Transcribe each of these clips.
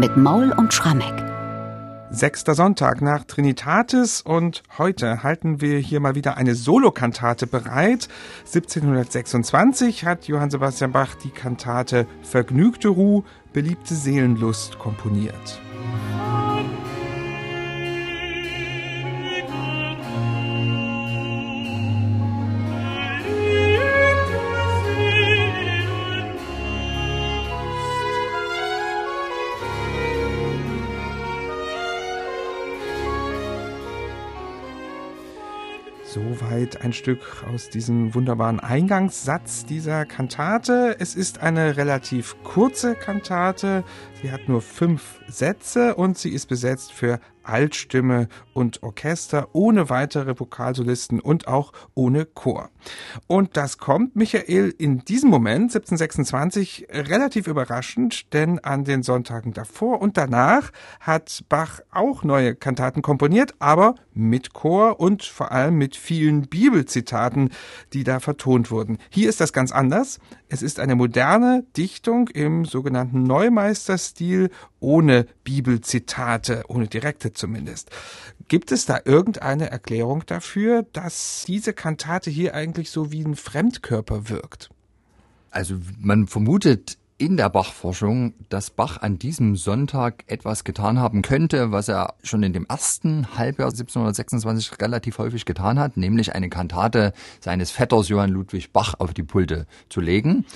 mit Maul und Schrammeck. Sechster Sonntag nach Trinitatis und heute halten wir hier mal wieder eine Solokantate bereit. 1726 hat Johann Sebastian Bach die Kantate Vergnügte Ruh, beliebte Seelenlust komponiert. So Soweit ein Stück aus diesem wunderbaren Eingangssatz dieser Kantate. Es ist eine relativ kurze Kantate. Sie hat nur fünf Sätze und sie ist besetzt für Altstimme und Orchester, ohne weitere Vokalsolisten und auch ohne Chor. Und das kommt Michael in diesem Moment, 1726, relativ überraschend, denn an den Sonntagen davor und danach hat Bach auch neue Kantaten komponiert, aber mit Chor und vor allem mit vielen Bibelzitaten, die da vertont wurden. Hier ist das ganz anders. Es ist eine moderne Dichtung im sogenannten Neumeisterstil ohne Bibelzitate, ohne direkte zumindest. Gibt es da irgendeine Erklärung dafür, dass diese Kantate hier eigentlich so wie ein Fremdkörper wirkt? Also man vermutet in der Bach-Forschung, dass Bach an diesem Sonntag etwas getan haben könnte, was er schon in dem ersten Halbjahr 1726 relativ häufig getan hat, nämlich eine Kantate seines Vetters Johann Ludwig Bach auf die Pulte zu legen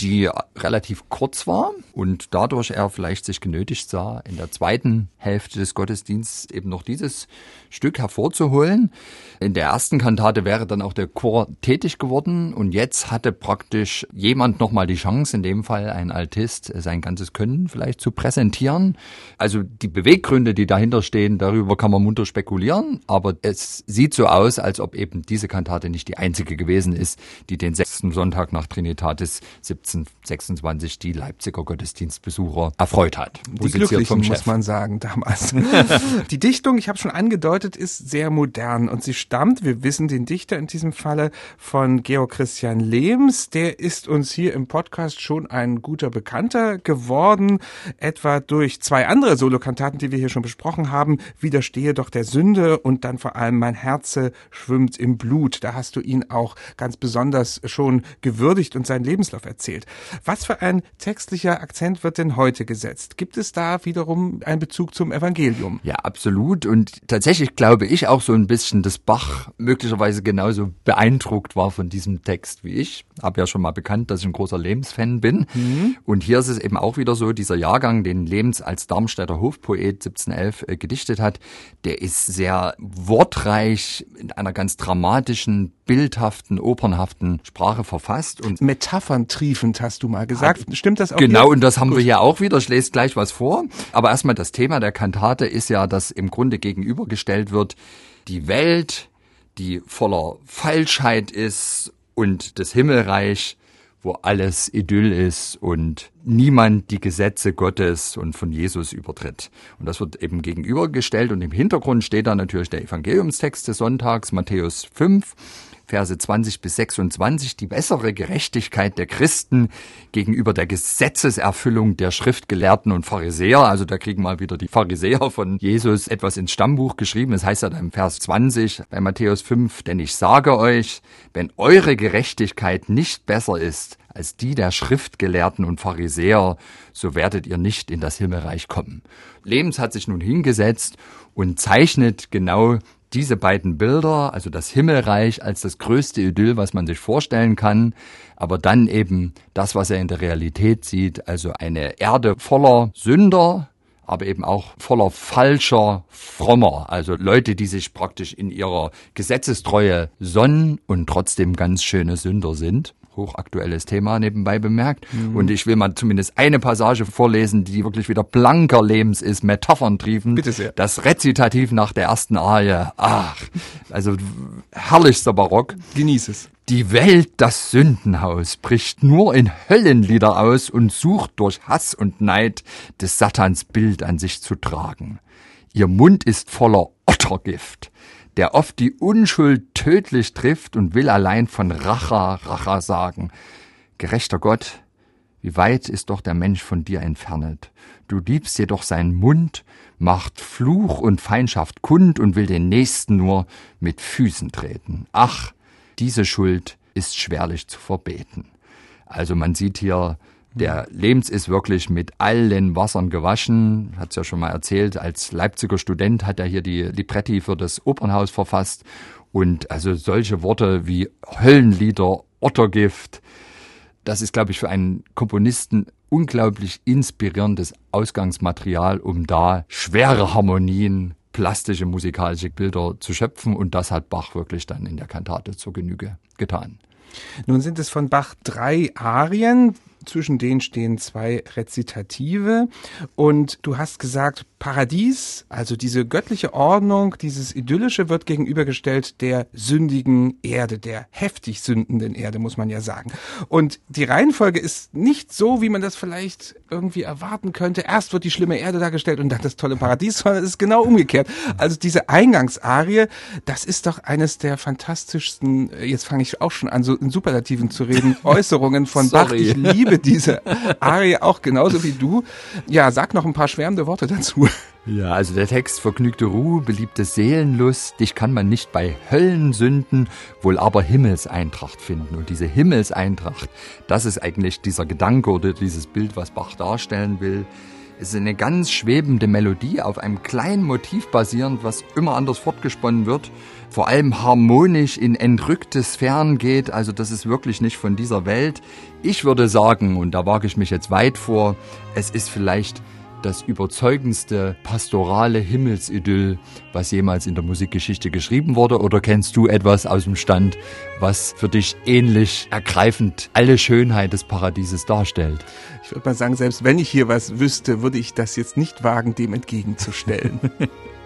die relativ kurz war und dadurch er vielleicht sich genötigt sah, in der zweiten Hälfte des Gottesdienstes eben noch dieses Stück hervorzuholen. In der ersten Kantate wäre dann auch der Chor tätig geworden und jetzt hatte praktisch jemand nochmal die Chance, in dem Fall ein Altist, sein ganzes Können vielleicht zu präsentieren. Also die Beweggründe, die dahinter stehen, darüber kann man munter spekulieren, aber es sieht so aus, als ob eben diese Kantate nicht die einzige gewesen ist, die den sechsten Sonntag nach Trinitatis 17 1726 die Leipziger Gottesdienstbesucher erfreut hat. Die Glücklichen, muss man sagen, damals. die Dichtung, ich habe schon angedeutet, ist sehr modern und sie stammt, wir wissen den Dichter in diesem Falle, von Georg Christian Lehms. Der ist uns hier im Podcast schon ein guter Bekannter geworden, etwa durch zwei andere Solokantaten, die wir hier schon besprochen haben. Widerstehe doch der Sünde und dann vor allem Mein Herze schwimmt im Blut. Da hast du ihn auch ganz besonders schon gewürdigt und seinen Lebenslauf erzählt erzählt. Was für ein textlicher Akzent wird denn heute gesetzt? Gibt es da wiederum einen Bezug zum Evangelium? Ja, absolut. Und tatsächlich glaube ich auch so ein bisschen, dass Bach möglicherweise genauso beeindruckt war von diesem Text wie ich. Habe ja schon mal bekannt, dass ich ein großer Lebensfan bin. Mhm. Und hier ist es eben auch wieder so, dieser Jahrgang, den Lebens als Darmstädter Hofpoet 1711 äh, gedichtet hat, der ist sehr wortreich in einer ganz dramatischen, bildhaften, opernhaften Sprache verfasst und Metaphern triefen Jugend, hast du mal gesagt. Hat, Stimmt das auch? Genau, hier? und das haben Gut. wir hier auch wieder. Ich lese gleich was vor. Aber erstmal das Thema der Kantate ist ja, dass im Grunde gegenübergestellt wird, die Welt, die voller Falschheit ist und das Himmelreich, wo alles Idyll ist und niemand die Gesetze Gottes und von Jesus übertritt. Und das wird eben gegenübergestellt und im Hintergrund steht da natürlich der Evangeliumstext des Sonntags, Matthäus 5. Verse 20 bis 26, die bessere Gerechtigkeit der Christen gegenüber der Gesetzeserfüllung der Schriftgelehrten und Pharisäer. Also da kriegen mal wieder die Pharisäer von Jesus etwas ins Stammbuch geschrieben. Das heißt ja dann im Vers 20 bei Matthäus 5, denn ich sage euch, wenn eure Gerechtigkeit nicht besser ist als die der Schriftgelehrten und Pharisäer, so werdet ihr nicht in das Himmelreich kommen. Lebens hat sich nun hingesetzt und zeichnet genau diese beiden Bilder, also das Himmelreich als das größte Idyll, was man sich vorstellen kann, aber dann eben das, was er in der Realität sieht, also eine Erde voller Sünder, aber eben auch voller falscher Frommer, also Leute, die sich praktisch in ihrer Gesetzestreue sonnen und trotzdem ganz schöne Sünder sind hochaktuelles Thema nebenbei bemerkt. Mhm. Und ich will mal zumindest eine Passage vorlesen, die wirklich wieder blanker Lebens ist, Metaphern triefen. Bitte sehr. Das Rezitativ nach der ersten Arie. Ach, also herrlichster Barock. Genieß es. Die Welt, das Sündenhaus, bricht nur in Höllenlieder aus und sucht durch Hass und Neid des Satans Bild an sich zu tragen. Ihr Mund ist voller Ottergift der oft die Unschuld tödlich trifft und will allein von Racha, Racha sagen. Gerechter Gott, Wie weit ist doch der Mensch von dir entfernet. Du liebst jedoch seinen Mund, macht Fluch und Feindschaft kund und will den Nächsten nur mit Füßen treten. Ach, diese Schuld ist schwerlich zu verbeten. Also man sieht hier, der Lebens ist wirklich mit allen Wassern gewaschen. Hat's ja schon mal erzählt. Als Leipziger Student hat er hier die Libretti für das Opernhaus verfasst. Und also solche Worte wie Höllenlieder, Ottergift, das ist, glaube ich, für einen Komponisten unglaublich inspirierendes Ausgangsmaterial, um da schwere Harmonien, plastische musikalische Bilder zu schöpfen. Und das hat Bach wirklich dann in der Kantate zur Genüge getan. Nun sind es von Bach drei Arien, zwischen denen stehen zwei Rezitative. Und du hast gesagt, Paradies, also diese göttliche Ordnung, dieses Idyllische wird gegenübergestellt der sündigen Erde, der heftig sündenden Erde, muss man ja sagen. Und die Reihenfolge ist nicht so, wie man das vielleicht irgendwie erwarten könnte. Erst wird die schlimme Erde dargestellt und dann das tolle Paradies, sondern es ist genau umgekehrt. Also diese Eingangsarie, das ist doch eines der fantastischsten, jetzt fange ich auch schon an, so in Superlativen zu reden, Äußerungen von Bach. Ich liebe diese Arie auch genauso wie du. Ja, sag noch ein paar schwärmende Worte dazu. Ja, also der Text vergnügte Ruhe, beliebte Seelenlust, dich kann man nicht bei Höllensünden, wohl aber Himmelseintracht finden. Und diese Himmelseintracht, das ist eigentlich dieser Gedanke oder dieses Bild, was Bach darstellen will. Es ist eine ganz schwebende Melodie auf einem kleinen Motiv basierend, was immer anders fortgesponnen wird, vor allem harmonisch in entrückte Sphären geht, also das ist wirklich nicht von dieser Welt. Ich würde sagen, und da wage ich mich jetzt weit vor, es ist vielleicht das überzeugendste pastorale Himmelsidyll, was jemals in der Musikgeschichte geschrieben wurde? Oder kennst du etwas aus dem Stand, was für dich ähnlich ergreifend alle Schönheit des Paradieses darstellt? Ich würde mal sagen, selbst wenn ich hier was wüsste, würde ich das jetzt nicht wagen, dem entgegenzustellen.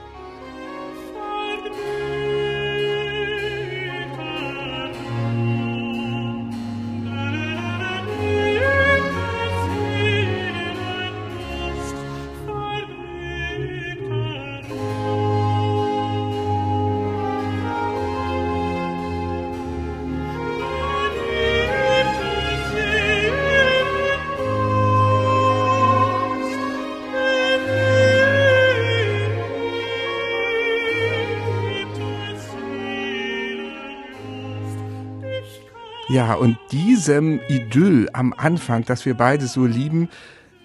Ja, und diesem Idyll am Anfang, das wir beide so lieben,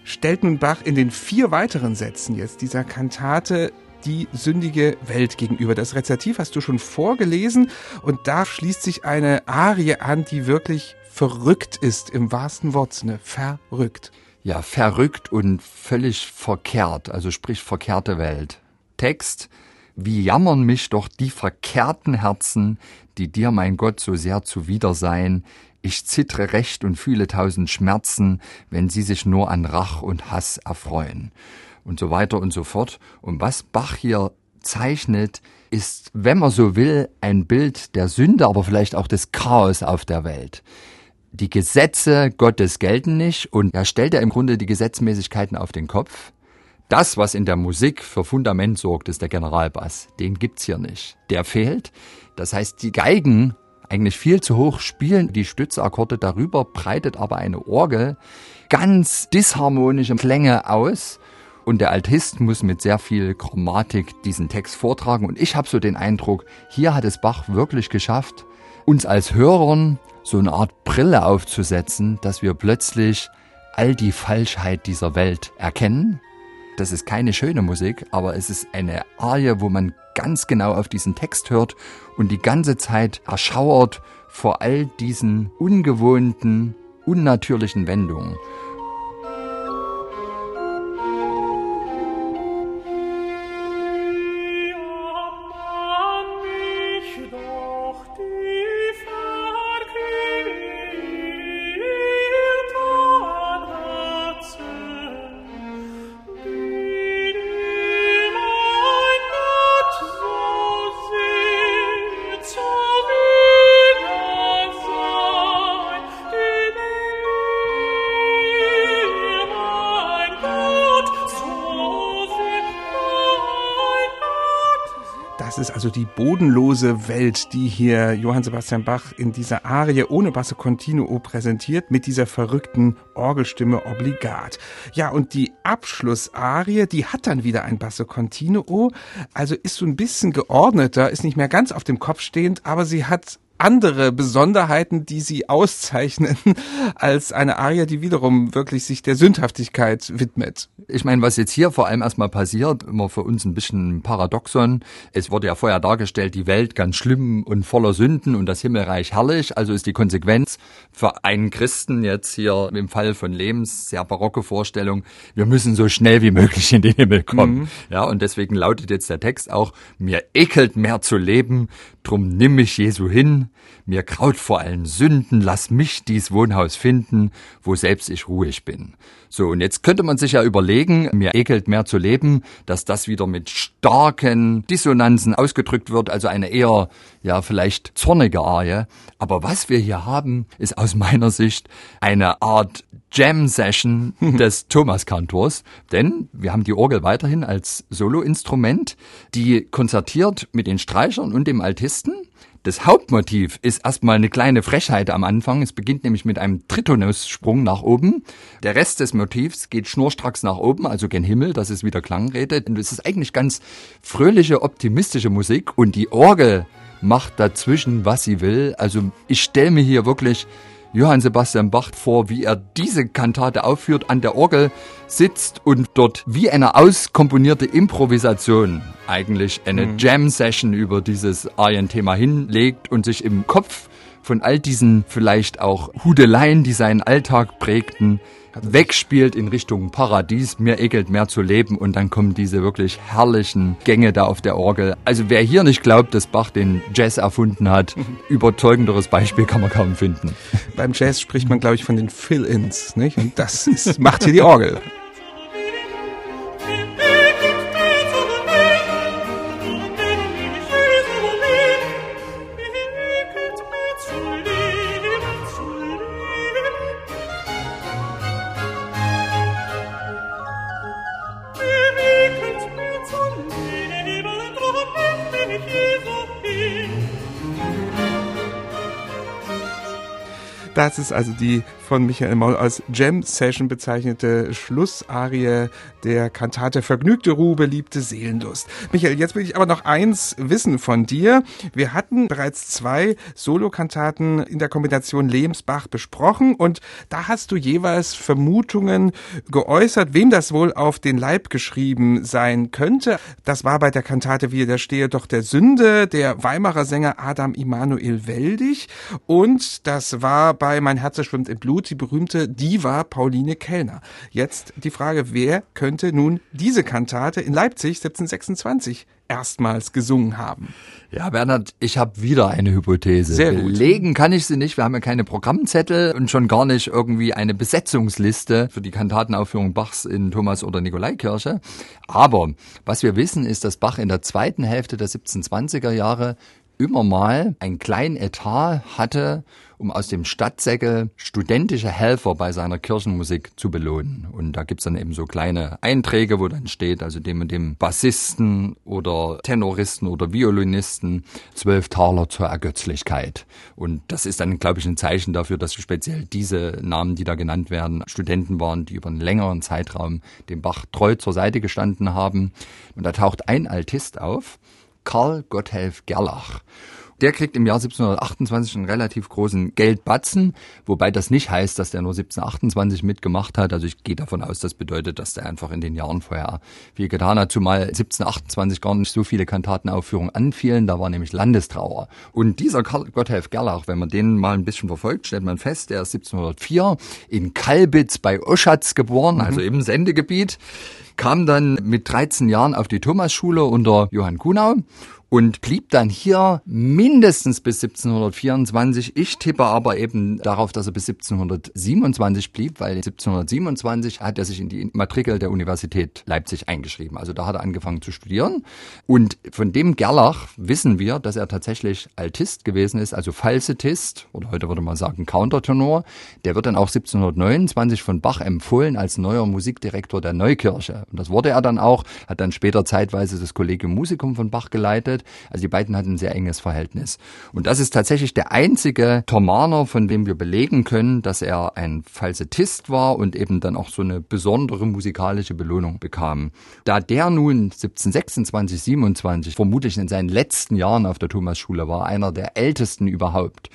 stellt nun Bach in den vier weiteren Sätzen jetzt dieser Kantate die sündige Welt gegenüber. Das Rezertiv hast du schon vorgelesen und da schließt sich eine Arie an, die wirklich verrückt ist, im wahrsten Wortsinne, verrückt. Ja, verrückt und völlig verkehrt, also sprich verkehrte Welt. Text, wie jammern mich doch die verkehrten Herzen, die dir, mein Gott, so sehr zuwider seien. Ich zittre recht und fühle tausend Schmerzen, wenn sie sich nur an Rach und Hass erfreuen. Und so weiter und so fort. Und was Bach hier zeichnet, ist, wenn man so will, ein Bild der Sünde, aber vielleicht auch des Chaos auf der Welt. Die Gesetze Gottes gelten nicht und er stellt ja im Grunde die Gesetzmäßigkeiten auf den Kopf. Das, was in der Musik für Fundament sorgt, ist der Generalbass. Den gibt's hier nicht. Der fehlt. Das heißt, die Geigen eigentlich viel zu hoch spielen die Stützakkorde darüber, breitet aber eine Orgel ganz disharmonische Klänge aus. Und der Altist muss mit sehr viel Chromatik diesen Text vortragen. Und ich habe so den Eindruck, hier hat es Bach wirklich geschafft, uns als Hörern so eine Art Brille aufzusetzen, dass wir plötzlich all die Falschheit dieser Welt erkennen das ist keine schöne Musik, aber es ist eine Arie, wo man ganz genau auf diesen Text hört und die ganze Zeit erschauert vor all diesen ungewohnten, unnatürlichen Wendungen. Das ist also die bodenlose Welt, die hier Johann Sebastian Bach in dieser Arie ohne Basso Continuo präsentiert, mit dieser verrückten Orgelstimme obligat. Ja, und die Abschlussarie, die hat dann wieder ein Basso Continuo, also ist so ein bisschen geordneter, ist nicht mehr ganz auf dem Kopf stehend, aber sie hat andere Besonderheiten, die sie auszeichnen, als eine Arie, die wiederum wirklich sich der Sündhaftigkeit widmet. Ich meine, was jetzt hier vor allem erstmal passiert, immer für uns ein bisschen ein Paradoxon. Es wurde ja vorher dargestellt, die Welt ganz schlimm und voller Sünden und das Himmelreich herrlich. Also ist die Konsequenz für einen Christen jetzt hier im Fall von Lebens, sehr barocke Vorstellung, wir müssen so schnell wie möglich in den Himmel kommen. Mhm. Ja, und deswegen lautet jetzt der Text auch, mir ekelt mehr zu leben, drum nimm mich Jesu hin, mir kraut vor allen Sünden, lass mich dies Wohnhaus finden, wo selbst ich ruhig bin. So, und jetzt könnte man sich ja überlegen, mir ekelt mehr zu leben, dass das wieder mit starken Dissonanzen ausgedrückt wird, also eine eher, ja, vielleicht zornige Arie. Aber was wir hier haben, ist aus meiner Sicht eine Art Jam-Session des Thomas-Kantors, denn wir haben die Orgel weiterhin als Soloinstrument, die konzertiert mit den Streichern und dem Altisten das Hauptmotiv ist erstmal eine kleine Frechheit am Anfang. Es beginnt nämlich mit einem Tritonussprung nach oben. Der Rest des Motivs geht schnurstracks nach oben, also gen Himmel, das ist wieder Klangrede. Und es ist eigentlich ganz fröhliche, optimistische Musik und die Orgel macht dazwischen, was sie will. Also ich stelle mir hier wirklich Johann Sebastian Bach vor, wie er diese Kantate aufführt, an der Orgel sitzt und dort wie eine auskomponierte Improvisation eigentlich eine mhm. Jam-Session über dieses Arien-Thema hinlegt und sich im Kopf von all diesen vielleicht auch Hudeleien, die seinen Alltag prägten, wegspielt in Richtung Paradies, mir ekelt mehr zu leben und dann kommen diese wirklich herrlichen Gänge da auf der Orgel. Also wer hier nicht glaubt, dass Bach den Jazz erfunden hat, überzeugenderes Beispiel kann man kaum finden. Beim Jazz spricht man, glaube ich, von den Fill-Ins, nicht? Und das ist, macht hier die Orgel. Das ist also die von Michael Maul als Jam Session bezeichnete Schlussarie der Kantate Vergnügte Ruhe, beliebte Seelenlust. Michael, jetzt will ich aber noch eins wissen von dir. Wir hatten bereits zwei Solokantaten in der Kombination Lehmsbach besprochen und da hast du jeweils Vermutungen geäußert, wem das wohl auf den Leib geschrieben sein könnte. Das war bei der Kantate Wie der Stehe doch der Sünde, der Weimarer Sänger Adam Immanuel Weldig und das war bei bei Mein Herz schwimmt im Blut die berühmte Diva Pauline Kellner. Jetzt die Frage, wer könnte nun diese Kantate in Leipzig 1726 erstmals gesungen haben. Ja, Bernhard, ich habe wieder eine Hypothese. Sehr gut. Belegen kann ich sie nicht. Wir haben ja keine Programmzettel und schon gar nicht irgendwie eine Besetzungsliste für die Kantatenaufführung Bachs in Thomas- oder Nikolaikirche. Aber was wir wissen, ist, dass Bach in der zweiten Hälfte der 1720er Jahre immer mal ein kleinen Etat hatte, um aus dem Stadtsäckel studentische Helfer bei seiner Kirchenmusik zu belohnen. Und da gibt's dann eben so kleine Einträge, wo dann steht, also dem und dem Bassisten oder Tenoristen oder Violinisten zwölf Taler zur Ergötzlichkeit. Und das ist dann, glaube ich, ein Zeichen dafür, dass speziell diese Namen, die da genannt werden, Studenten waren, die über einen längeren Zeitraum dem Bach treu zur Seite gestanden haben. Und da taucht ein Altist auf, Karl Gotthelf Gerlach. Der kriegt im Jahr 1728 einen relativ großen Geldbatzen, wobei das nicht heißt, dass der nur 1728 mitgemacht hat. Also ich gehe davon aus, das bedeutet, dass der einfach in den Jahren vorher viel getan hat, zumal 1728 gar nicht so viele Kantatenaufführungen anfielen. Da war nämlich Landestrauer. Und dieser Karl Gotthelf Gerlach, wenn man den mal ein bisschen verfolgt, stellt man fest, der ist 1704 in Kalbitz bei Oschatz geboren, also mhm. im Sendegebiet kam dann mit 13 Jahren auf die Thomasschule unter Johann Kunau und blieb dann hier mindestens bis 1724. Ich tippe aber eben darauf, dass er bis 1727 blieb, weil 1727 hat er sich in die Matrikel der Universität Leipzig eingeschrieben. Also da hat er angefangen zu studieren. Und von dem Gerlach wissen wir, dass er tatsächlich Altist gewesen ist, also Falsettist oder heute würde man sagen Countertenor. Der wird dann auch 1729 von Bach empfohlen als neuer Musikdirektor der Neukirche. Und das wurde er dann auch, hat dann später zeitweise das Kollegium Musicum von Bach geleitet gespielt. Also die beiden hatten ein sehr enges Verhältnis. Und das ist tatsächlich der einzige Thomaner, von dem wir belegen können, dass er ein Falsettist war und eben dann auch so eine besondere musikalische Belohnung bekam. Da der nun 1726, 27 vermutlich in seinen letzten Jahren auf der Thomasschule war, einer der ältesten überhaupt,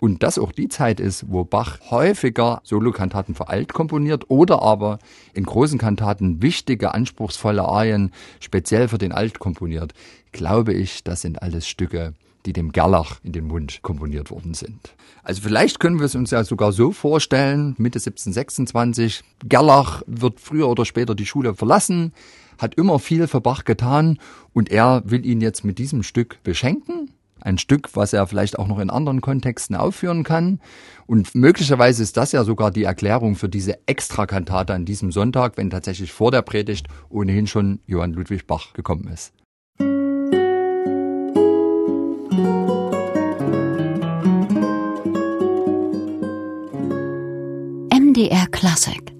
und das auch die Zeit ist, wo Bach häufiger Solokantaten für alt komponiert oder aber in großen Kantaten wichtige, anspruchsvolle Arien speziell für den Alt komponiert, glaube ich, das sind alles Stücke, die dem Gerlach in den Mund komponiert worden sind. Also vielleicht können wir es uns ja sogar so vorstellen, Mitte 1726, Gerlach wird früher oder später die Schule verlassen, hat immer viel für Bach getan und er will ihn jetzt mit diesem Stück beschenken ein Stück, was er vielleicht auch noch in anderen Kontexten aufführen kann. Und möglicherweise ist das ja sogar die Erklärung für diese Extrakantate an diesem Sonntag, wenn tatsächlich vor der Predigt ohnehin schon Johann Ludwig Bach gekommen ist. MDR Classic